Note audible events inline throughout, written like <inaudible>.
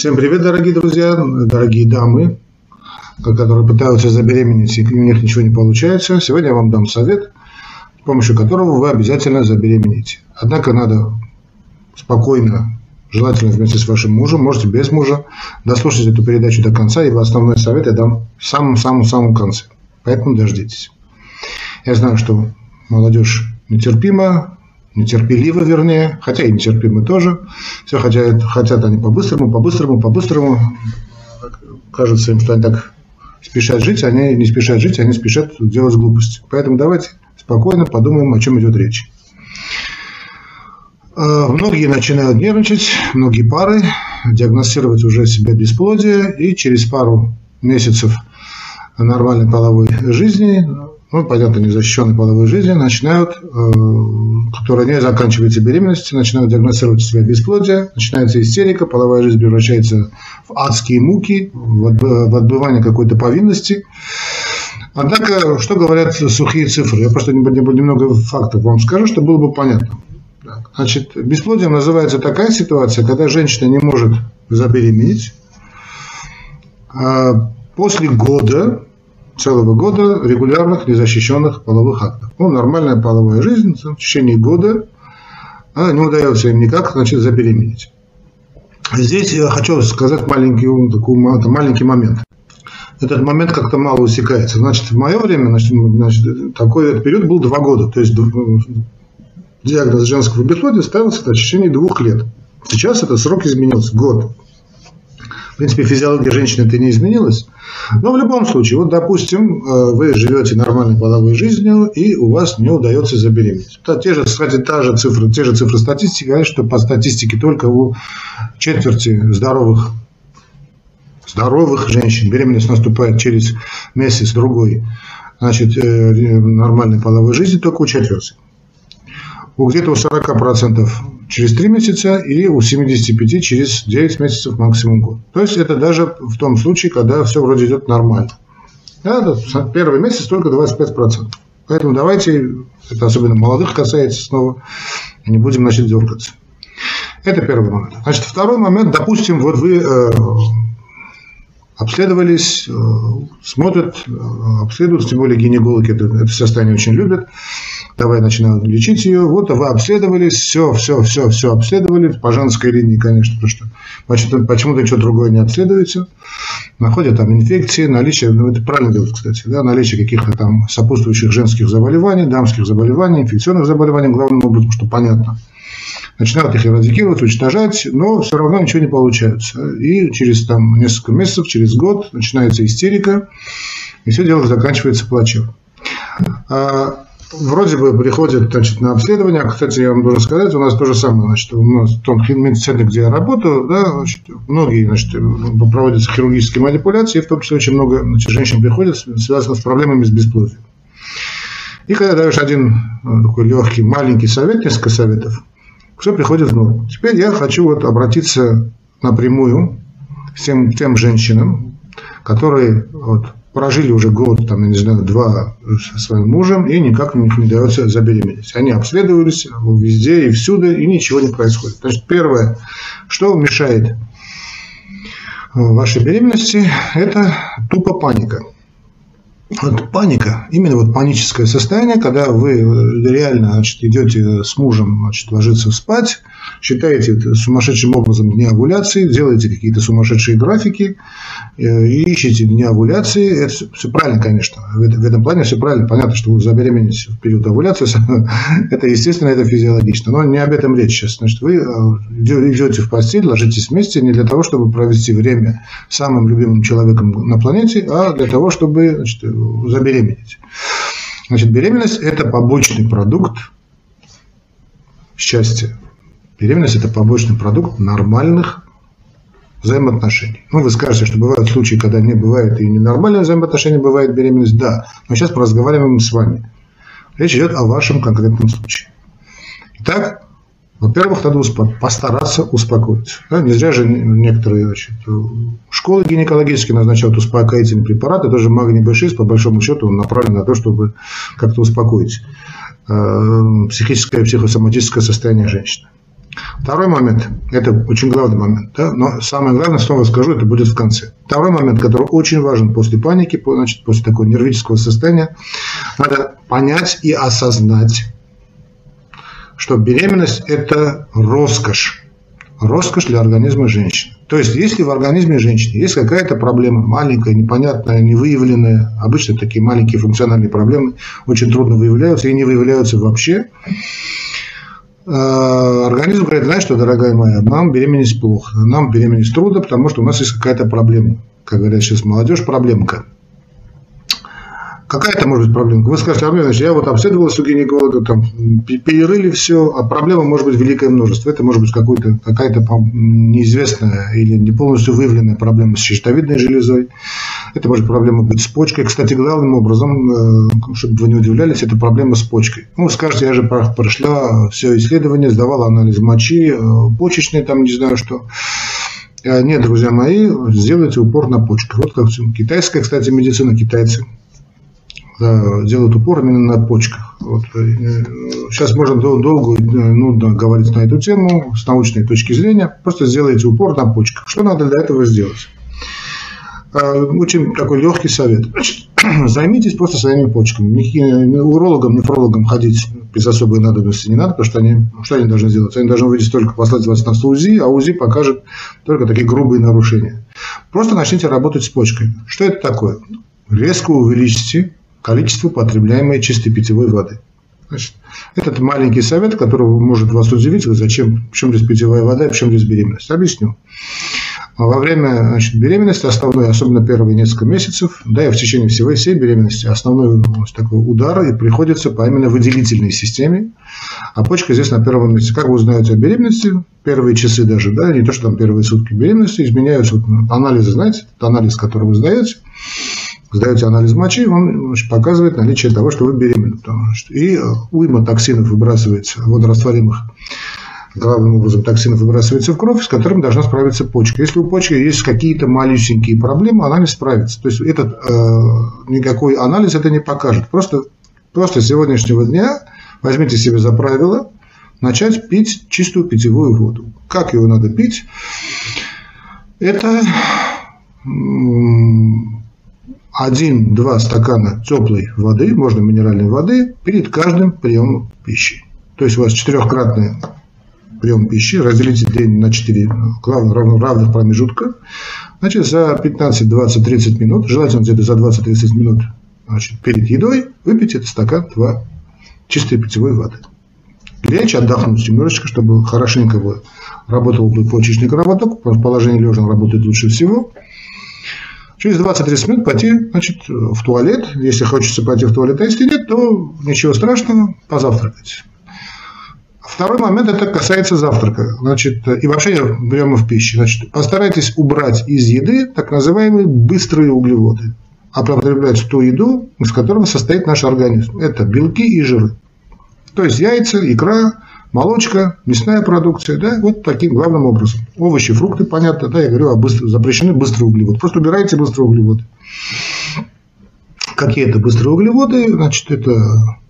Всем привет, дорогие друзья, дорогие дамы, которые пытаются забеременеть, и у них ничего не получается. Сегодня я вам дам совет, с помощью которого вы обязательно забеременеете. Однако надо спокойно, желательно вместе с вашим мужем, можете без мужа, дослушать эту передачу до конца, ибо основной совет я дам в самом-самом-самом конце. Поэтому дождитесь. Я знаю, что молодежь нетерпима, нетерпеливо, вернее, хотя и нетерпимы тоже. Все хотят, хотят они по-быстрому, по-быстрому, по-быстрому. Кажется им, что они так спешат жить, они не спешат жить, они спешат делать глупости. Поэтому давайте спокойно подумаем, о чем идет речь. А, многие начинают нервничать, многие пары диагностировать уже себя бесплодие, и через пару месяцев нормальной половой жизни ну, понятно, незащищенной половой жизни, начинают, э, которая не заканчивается беременностью, начинают диагностировать себя бесплодие, начинается истерика, половая жизнь превращается в адские муки, в отбывание какой-то повинности. Однако, что говорят сухие цифры? Я просто немного фактов вам скажу, чтобы было бы понятно. Значит, бесплодием называется такая ситуация, когда женщина не может забеременеть, а после года целого года регулярных незащищенных половых актов. Ну, нормальная половая жизнь в течение года а не удается им никак, значит, забеременеть. Здесь я хочу сказать маленький, такой, маленький момент. Этот момент как-то мало усекается. Значит, в мое время значит, значит, такой этот период был два года. То есть диагноз женского бесплодия ставился в течение двух лет. Сейчас этот срок изменился. Год принципе, физиология женщины это не изменилась. Но в любом случае, вот, допустим, э, вы живете нормальной половой жизнью, и у вас не удается забеременеть. Те же, кстати, та же цифры, те же цифры статистики говорят, что по статистике только у четверти здоровых здоровых женщин беременность наступает через месяц-другой значит, э, нормальной половой жизни только у четверти. У где-то у 40% через 3 месяца и у 75 через 9 месяцев максимум год. То есть это даже в том случае, когда все вроде идет нормально. Да, первый месяц только 25%. Поэтому давайте, это особенно молодых касается снова, не будем значит дергаться. Это первый момент. Значит, второй момент, допустим, вот вы э, обследовались, э, смотрят, э, обследуют, тем более гинекологи это, это состояние очень любят давай начинают лечить ее. Вот вы обследовались, все, все, все, все обследовали, по женской линии, конечно, потому что почему-то, почему-то ничего другое не обследуется. Находят там инфекции, наличие, ну это правильно делать, кстати, да, наличие каких-то там сопутствующих женских заболеваний, дамских заболеваний, инфекционных заболеваний, главным образом, что понятно. Начинают их эрадикировать, уничтожать, но все равно ничего не получается. И через там, несколько месяцев, через год начинается истерика, и все дело заканчивается плачевно. А вроде бы приходят значит, на обследование. Кстати, я вам должен сказать, у нас то же самое. Значит, у нас в том медцентре, где я работаю, да, значит, многие значит, проводятся хирургические манипуляции, в том числе очень много значит, женщин приходят, связано с проблемами с бесплодием. И когда даешь один э, такой легкий, маленький совет, несколько советов, все приходит в норму. Теперь я хочу вот обратиться напрямую к тем, тем женщинам, которые вот, прожили уже год, там, я не знаю, два со своим мужем, и никак у них не удается забеременеть. Они обследовались везде и всюду, и ничего не происходит. Значит, первое, что мешает э, вашей беременности, это тупо паника. Вот паника, именно вот паническое состояние, когда вы э, реально значит, идете с мужем значит, ложиться спать, считаете сумасшедшим образом дни овуляции, делаете какие-то сумасшедшие графики ищете дни овуляции. Это все правильно, конечно. В этом плане все правильно. Понятно, что вы забеременеете в период овуляции. <laughs> это естественно, это физиологично. Но не об этом речь сейчас. Значит, вы э, идете в постель, ложитесь вместе не для того, чтобы провести время с самым любимым человеком на планете, а для того, чтобы значит, забеременеть. Значит, беременность – это побочный продукт счастья. Беременность – это побочный продукт нормальных взаимоотношений. Ну, вы скажете, что бывают случаи, когда не бывает и ненормальные взаимоотношения, бывает беременность. Да, но сейчас мы разговариваем с вами. Речь идет о вашем конкретном случае. Итак, во-первых, надо успо- постараться успокоиться. Да, не зря же некоторые значит, школы гинекологические назначают успокоительные препараты, тоже магний B6, по большому счету, он направлен на то, чтобы как-то успокоить э, психическое и психосоматическое состояние женщины. Второй момент, это очень главный момент, да, но самое главное, снова скажу, это будет в конце. Второй момент, который очень важен после паники, значит, после такого нервического состояния, надо понять и осознать, что беременность – это роскошь. Роскошь для организма женщины. То есть, если в организме женщины есть какая-то проблема, маленькая, непонятная, невыявленная, обычно такие маленькие функциональные проблемы очень трудно выявляются и не выявляются вообще, организм говорит, знаешь что, дорогая моя, нам беременность плохо, нам беременность трудно, потому что у нас есть какая-то проблема. Как говорят сейчас молодежь, проблемка. Какая это может быть проблема? Вы скажете, Армен Ильич, я вот обследовался у гинеколога, там, перерыли все, а проблема может быть великое множество. Это может быть какая-то неизвестная или не полностью выявленная проблема с щитовидной железой. Это может проблема быть с почкой. Кстати, главным образом, э, чтобы вы не удивлялись, это проблема с почкой. Ну, скажете, я же прошла все исследования, сдавала анализ мочи, э, почечный, там не знаю что. Э, нет, друзья мои, сделайте упор на почках. Вот как китайская, кстати, медицина, китайцы делают упор именно на почках. Вот. Э, сейчас можно долго и нудно говорить на эту тему с научной точки зрения. Просто сделайте упор на почках. Что надо для этого сделать? Э, очень такой легкий совет. <clears throat> Займитесь просто своими почками. Урологам, нефрологам ходить без особой надобности не надо, потому что они, что они должны сделать? Они должны выйти только послать вас на УЗИ, а УЗИ покажет только такие грубые нарушения. Просто начните работать с почкой. Что это такое? Резко увеличьте количество потребляемой чистой питьевой воды. Значит, этот маленький совет, который может вас удивить, зачем, почему здесь питьевая вода и почему здесь беременность. Объясню. Во время значит, беременности, основной, особенно первые несколько месяцев, да и в течение всего всей беременности, основной такой удар и приходится по именно выделительной системе, а почка здесь на первом месте. Как вы узнаете о беременности, первые часы даже, да, не то, что там первые сутки беременности, изменяются вот, анализы, знаете, анализ, который вы сдаете, сдаете анализ мочи, он значит, показывает наличие того, что вы беременны. Потому что и э, уйма токсинов выбрасывается, водорастворимых, главным образом токсинов выбрасывается в кровь, с которым должна справиться почка. Если у почки есть какие-то малюсенькие проблемы, она не справится. То есть этот э, никакой анализ это не покажет. Просто, просто с сегодняшнего дня возьмите себе за правило начать пить чистую питьевую воду. Как ее надо пить? Это один-два стакана теплой воды, можно минеральной воды, перед каждым приемом пищи. То есть у вас четырехкратный прием пищи, разделите день на 4 равно, равных промежутка. Значит, за 15, 20, 30 минут, желательно где-то за 20-30 минут значит, перед едой, этот стакан 2 чистой питьевой воды. Лечь, отдохнуть немножечко, чтобы хорошенько работал бы почечный кровоток. В положении лежа работает лучше всего. Через 20-30 минут пойти значит, в туалет. Если хочется пойти в туалет, а если нет, то ничего страшного, позавтракать. Второй момент, это касается завтрака. Значит, и вообще приемов пищи. Значит, постарайтесь убрать из еды так называемые быстрые углеводы. А потреблять ту еду, из которой состоит наш организм. Это белки и жиры. То есть яйца, икра, молочка, мясная продукция, да, вот таким главным образом. Овощи, фрукты, понятно, да, я говорю, а быстро, запрещены быстрые углеводы. Просто убирайте быстрые углеводы. Какие это быстрые углеводы? Значит, это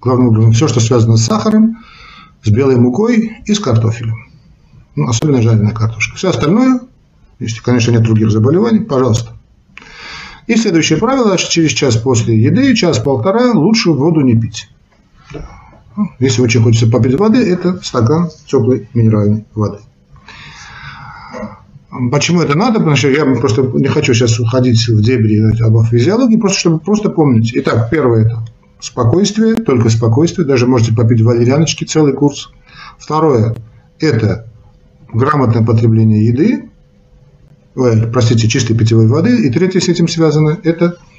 главным образом все, что связано с сахаром, с белой мукой и с картофелем. Ну, особенно жареная картошка. Все остальное, если, конечно, нет других заболеваний, пожалуйста. И следующее правило, через час после еды, час-полтора лучше воду не пить. Если очень хочется попить воды, это стакан теплой минеральной воды. Почему это надо? Потому что я просто не хочу сейчас уходить в дебри об физиологии, просто чтобы просто помнить. Итак, первое это спокойствие, только спокойствие, даже можете попить валерьяночки целый курс. Второе – это грамотное потребление еды, ой, простите, чистой питьевой воды. И третье с этим связано – это Э,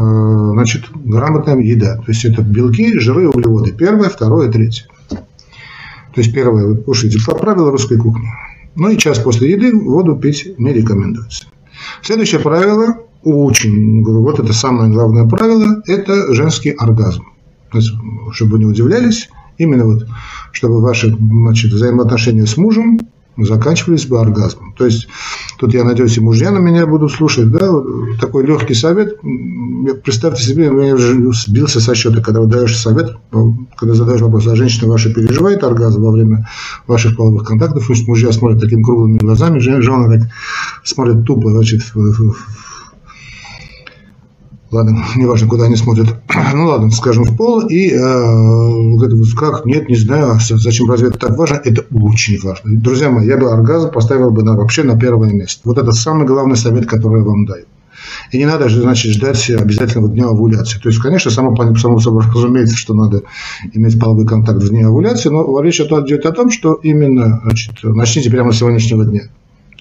значит, грамотная еда. То есть это белки, жиры, углеводы. Первое, второе, третье. То есть первое вы кушаете по правилам русской кухни. Ну и час после еды воду пить не рекомендуется. Следующее правило, очень, вот это самое главное правило, это женский оргазм. То есть, чтобы вы не удивлялись, именно вот, чтобы ваши значит, взаимоотношения с мужем заканчивались бы оргазмом. То есть, тут я надеюсь, и мужья на меня будут слушать, да, такой легкий совет, представьте себе, я уже сбился со счета, когда вы даешь совет, когда задаешь вопрос, а женщина ваша переживает оргазм во время ваших половых контактов, пусть мужья смотрят такими круглыми глазами, жены так смотрят тупо, значит, ладно, <laughs> неважно, куда они смотрят, <clears throat> ну ладно, скажем, в пол, и э, как, нет, не знаю, а зачем, разве это так важно? Это очень важно. Друзья мои, я бы оргазм поставил бы на, вообще на первое место. Вот это самый главный совет, который я вам даю. И не надо, значит, ждать обязательного дня овуляции. То есть, конечно, само, само собой <laughs> разумеется, что надо иметь половой контакт в дне овуляции, но речь идет о том, что именно значит, начните прямо с сегодняшнего дня.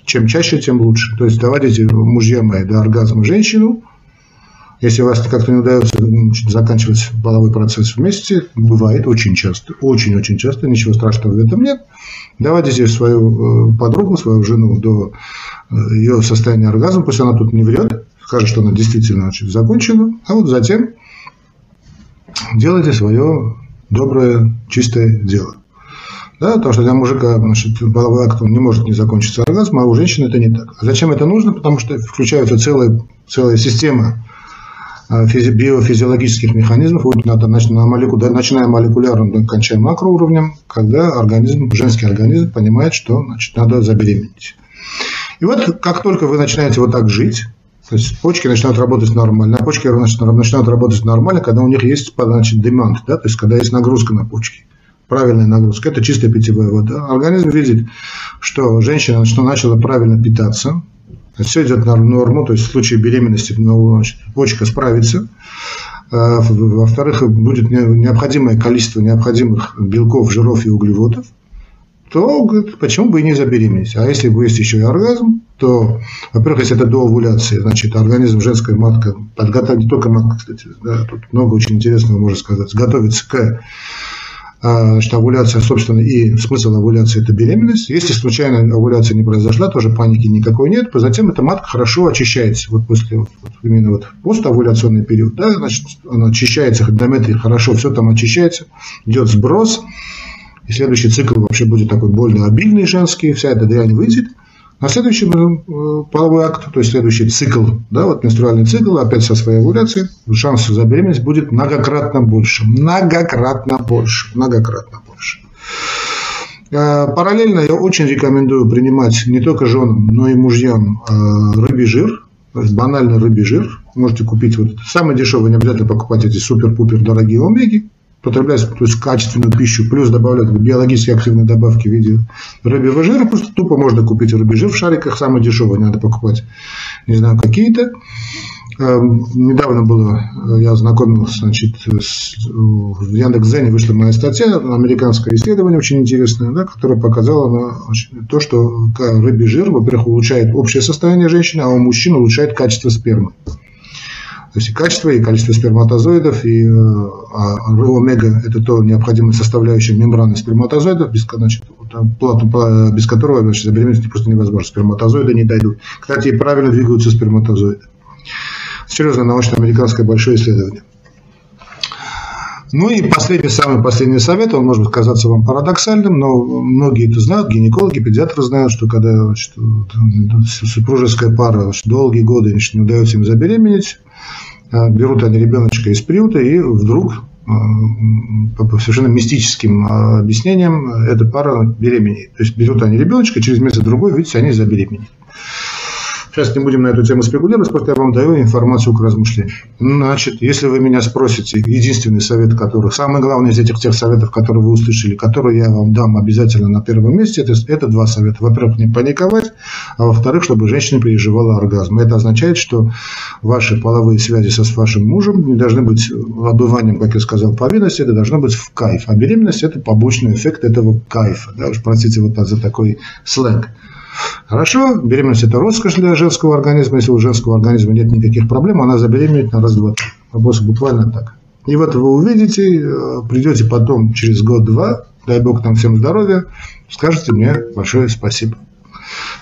Чем чаще, тем лучше. То есть доводите, мужья мои, до оргазма женщину, если у вас как-то не удается заканчивать половой процесс вместе, бывает очень часто, очень-очень часто, ничего страшного в этом нет, доводите свою э, подругу, свою жену до э, ее состояния оргазма, пусть она тут не врет, скажет, что она действительно значит, закончена, а вот затем делайте свое доброе, чистое дело. Да, потому что для мужика значит, половой акт не может не закончиться оргазмом, а у женщины это не так. А зачем это нужно? Потому что включается целая, целая система биофизиологических механизмов, на молеку, начиная молекулярным, кончая макроуровнем, когда организм, женский организм понимает, что значит, надо забеременеть. И вот как только вы начинаете вот так жить, то есть почки начинают работать нормально, а почки начинают работать нормально, когда у них есть значит, demand, да, то есть когда есть нагрузка на почки. Правильная нагрузка, это чистая питьевая вода. Организм видит, что женщина начала правильно питаться, все идет на норму, то есть в случае беременности ну, почка справится. А, во-вторых, будет необходимое количество необходимых белков, жиров и углеводов, то почему бы и не забеременеть? А если есть еще и оргазм, то, во-первых, если это до овуляции, значит, организм женская матка, подготовить, не только матка, кстати, да, тут много очень интересного можно сказать, готовится к что овуляция, собственно, и смысл овуляции – это беременность. Если случайно овуляция не произошла, тоже паники никакой нет. Затем эта матка хорошо очищается. Вот после вот, именно вот поставуляционный период, да, значит, она очищается, эндометрий хорошо, все там очищается, идет сброс. И следующий цикл вообще будет такой больно обильный женский, вся эта дрянь выйдет – на следующий э, половой акт, то есть следующий цикл, да, вот менструальный цикл, опять со своей овуляцией, шанс за беременность будет многократно больше. Многократно больше. Многократно больше. Э, параллельно я очень рекомендую принимать не только женам, но и мужьям э, рыбий жир, то банальный рыбий жир. Можете купить вот самый дешевый, не обязательно покупать эти супер-пупер дорогие омеги потреблять то есть качественную пищу, плюс добавлять биологически активные добавки в виде рыбьего жира, просто тупо можно купить рыбий жир в шариках, самый дешевый, не надо покупать, не знаю, какие-то. Эм, недавно было, э, я знакомился, значит, с, в Яндекс.Зене вышла моя статья, американское исследование очень интересное, да, которое показало значит, то, что рыбий жир, во-первых, улучшает общее состояние женщины, а у мужчин улучшает качество спермы. То есть и качество, и количество сперматозоидов, и э, а, омега – это то необходимая составляющая мембраны сперматозоидов, без, значит, плату, без которого значит, забеременеть просто невозможно. Сперматозоиды не дойдут. Кстати, правильно двигаются сперматозоиды. Серьезное научно-американское большое исследование. Ну и последний, самый последний совет, он может казаться вам парадоксальным, но многие это знают, гинекологи, педиатры знают, что когда значит, супружеская пара значит, долгие годы значит, не удается им забеременеть, а, берут они ребеночка из приюта и вдруг а, по совершенно мистическим а, объяснениям эта пара беременеет. То есть берут они ребеночка, через месяц-другой, видите, они забеременеют. Сейчас не будем на эту тему спекулировать, просто я вам даю информацию к размышлению. Значит, если вы меня спросите, единственный совет, который, самый главный из этих тех советов, которые вы услышали, которые я вам дам обязательно на первом месте, это, это два совета. Во-первых, не паниковать, а во-вторых, чтобы женщина переживала оргазм. Это означает, что ваши половые связи со вашим мужем не должны быть отбыванием, как я сказал, повинности, это должно быть в кайф. А беременность – это побочный эффект этого кайфа. Да, уж простите вот за такой сленг. Хорошо, беременность это роскошь для женского организма. Если у женского организма нет никаких проблем, она забеременеет на раз-два. Вопрос буквально так. И вот вы увидите, э, придете потом через год-два, дай бог нам всем здоровья, скажете мне большое спасибо.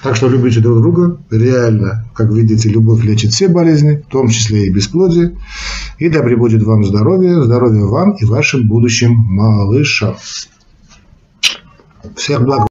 Так что любите друг друга. Реально, как видите, любовь лечит все болезни, в том числе и бесплодие. И да пребудет вам здоровье, здоровья вам и вашим будущим малышам. Всех благ.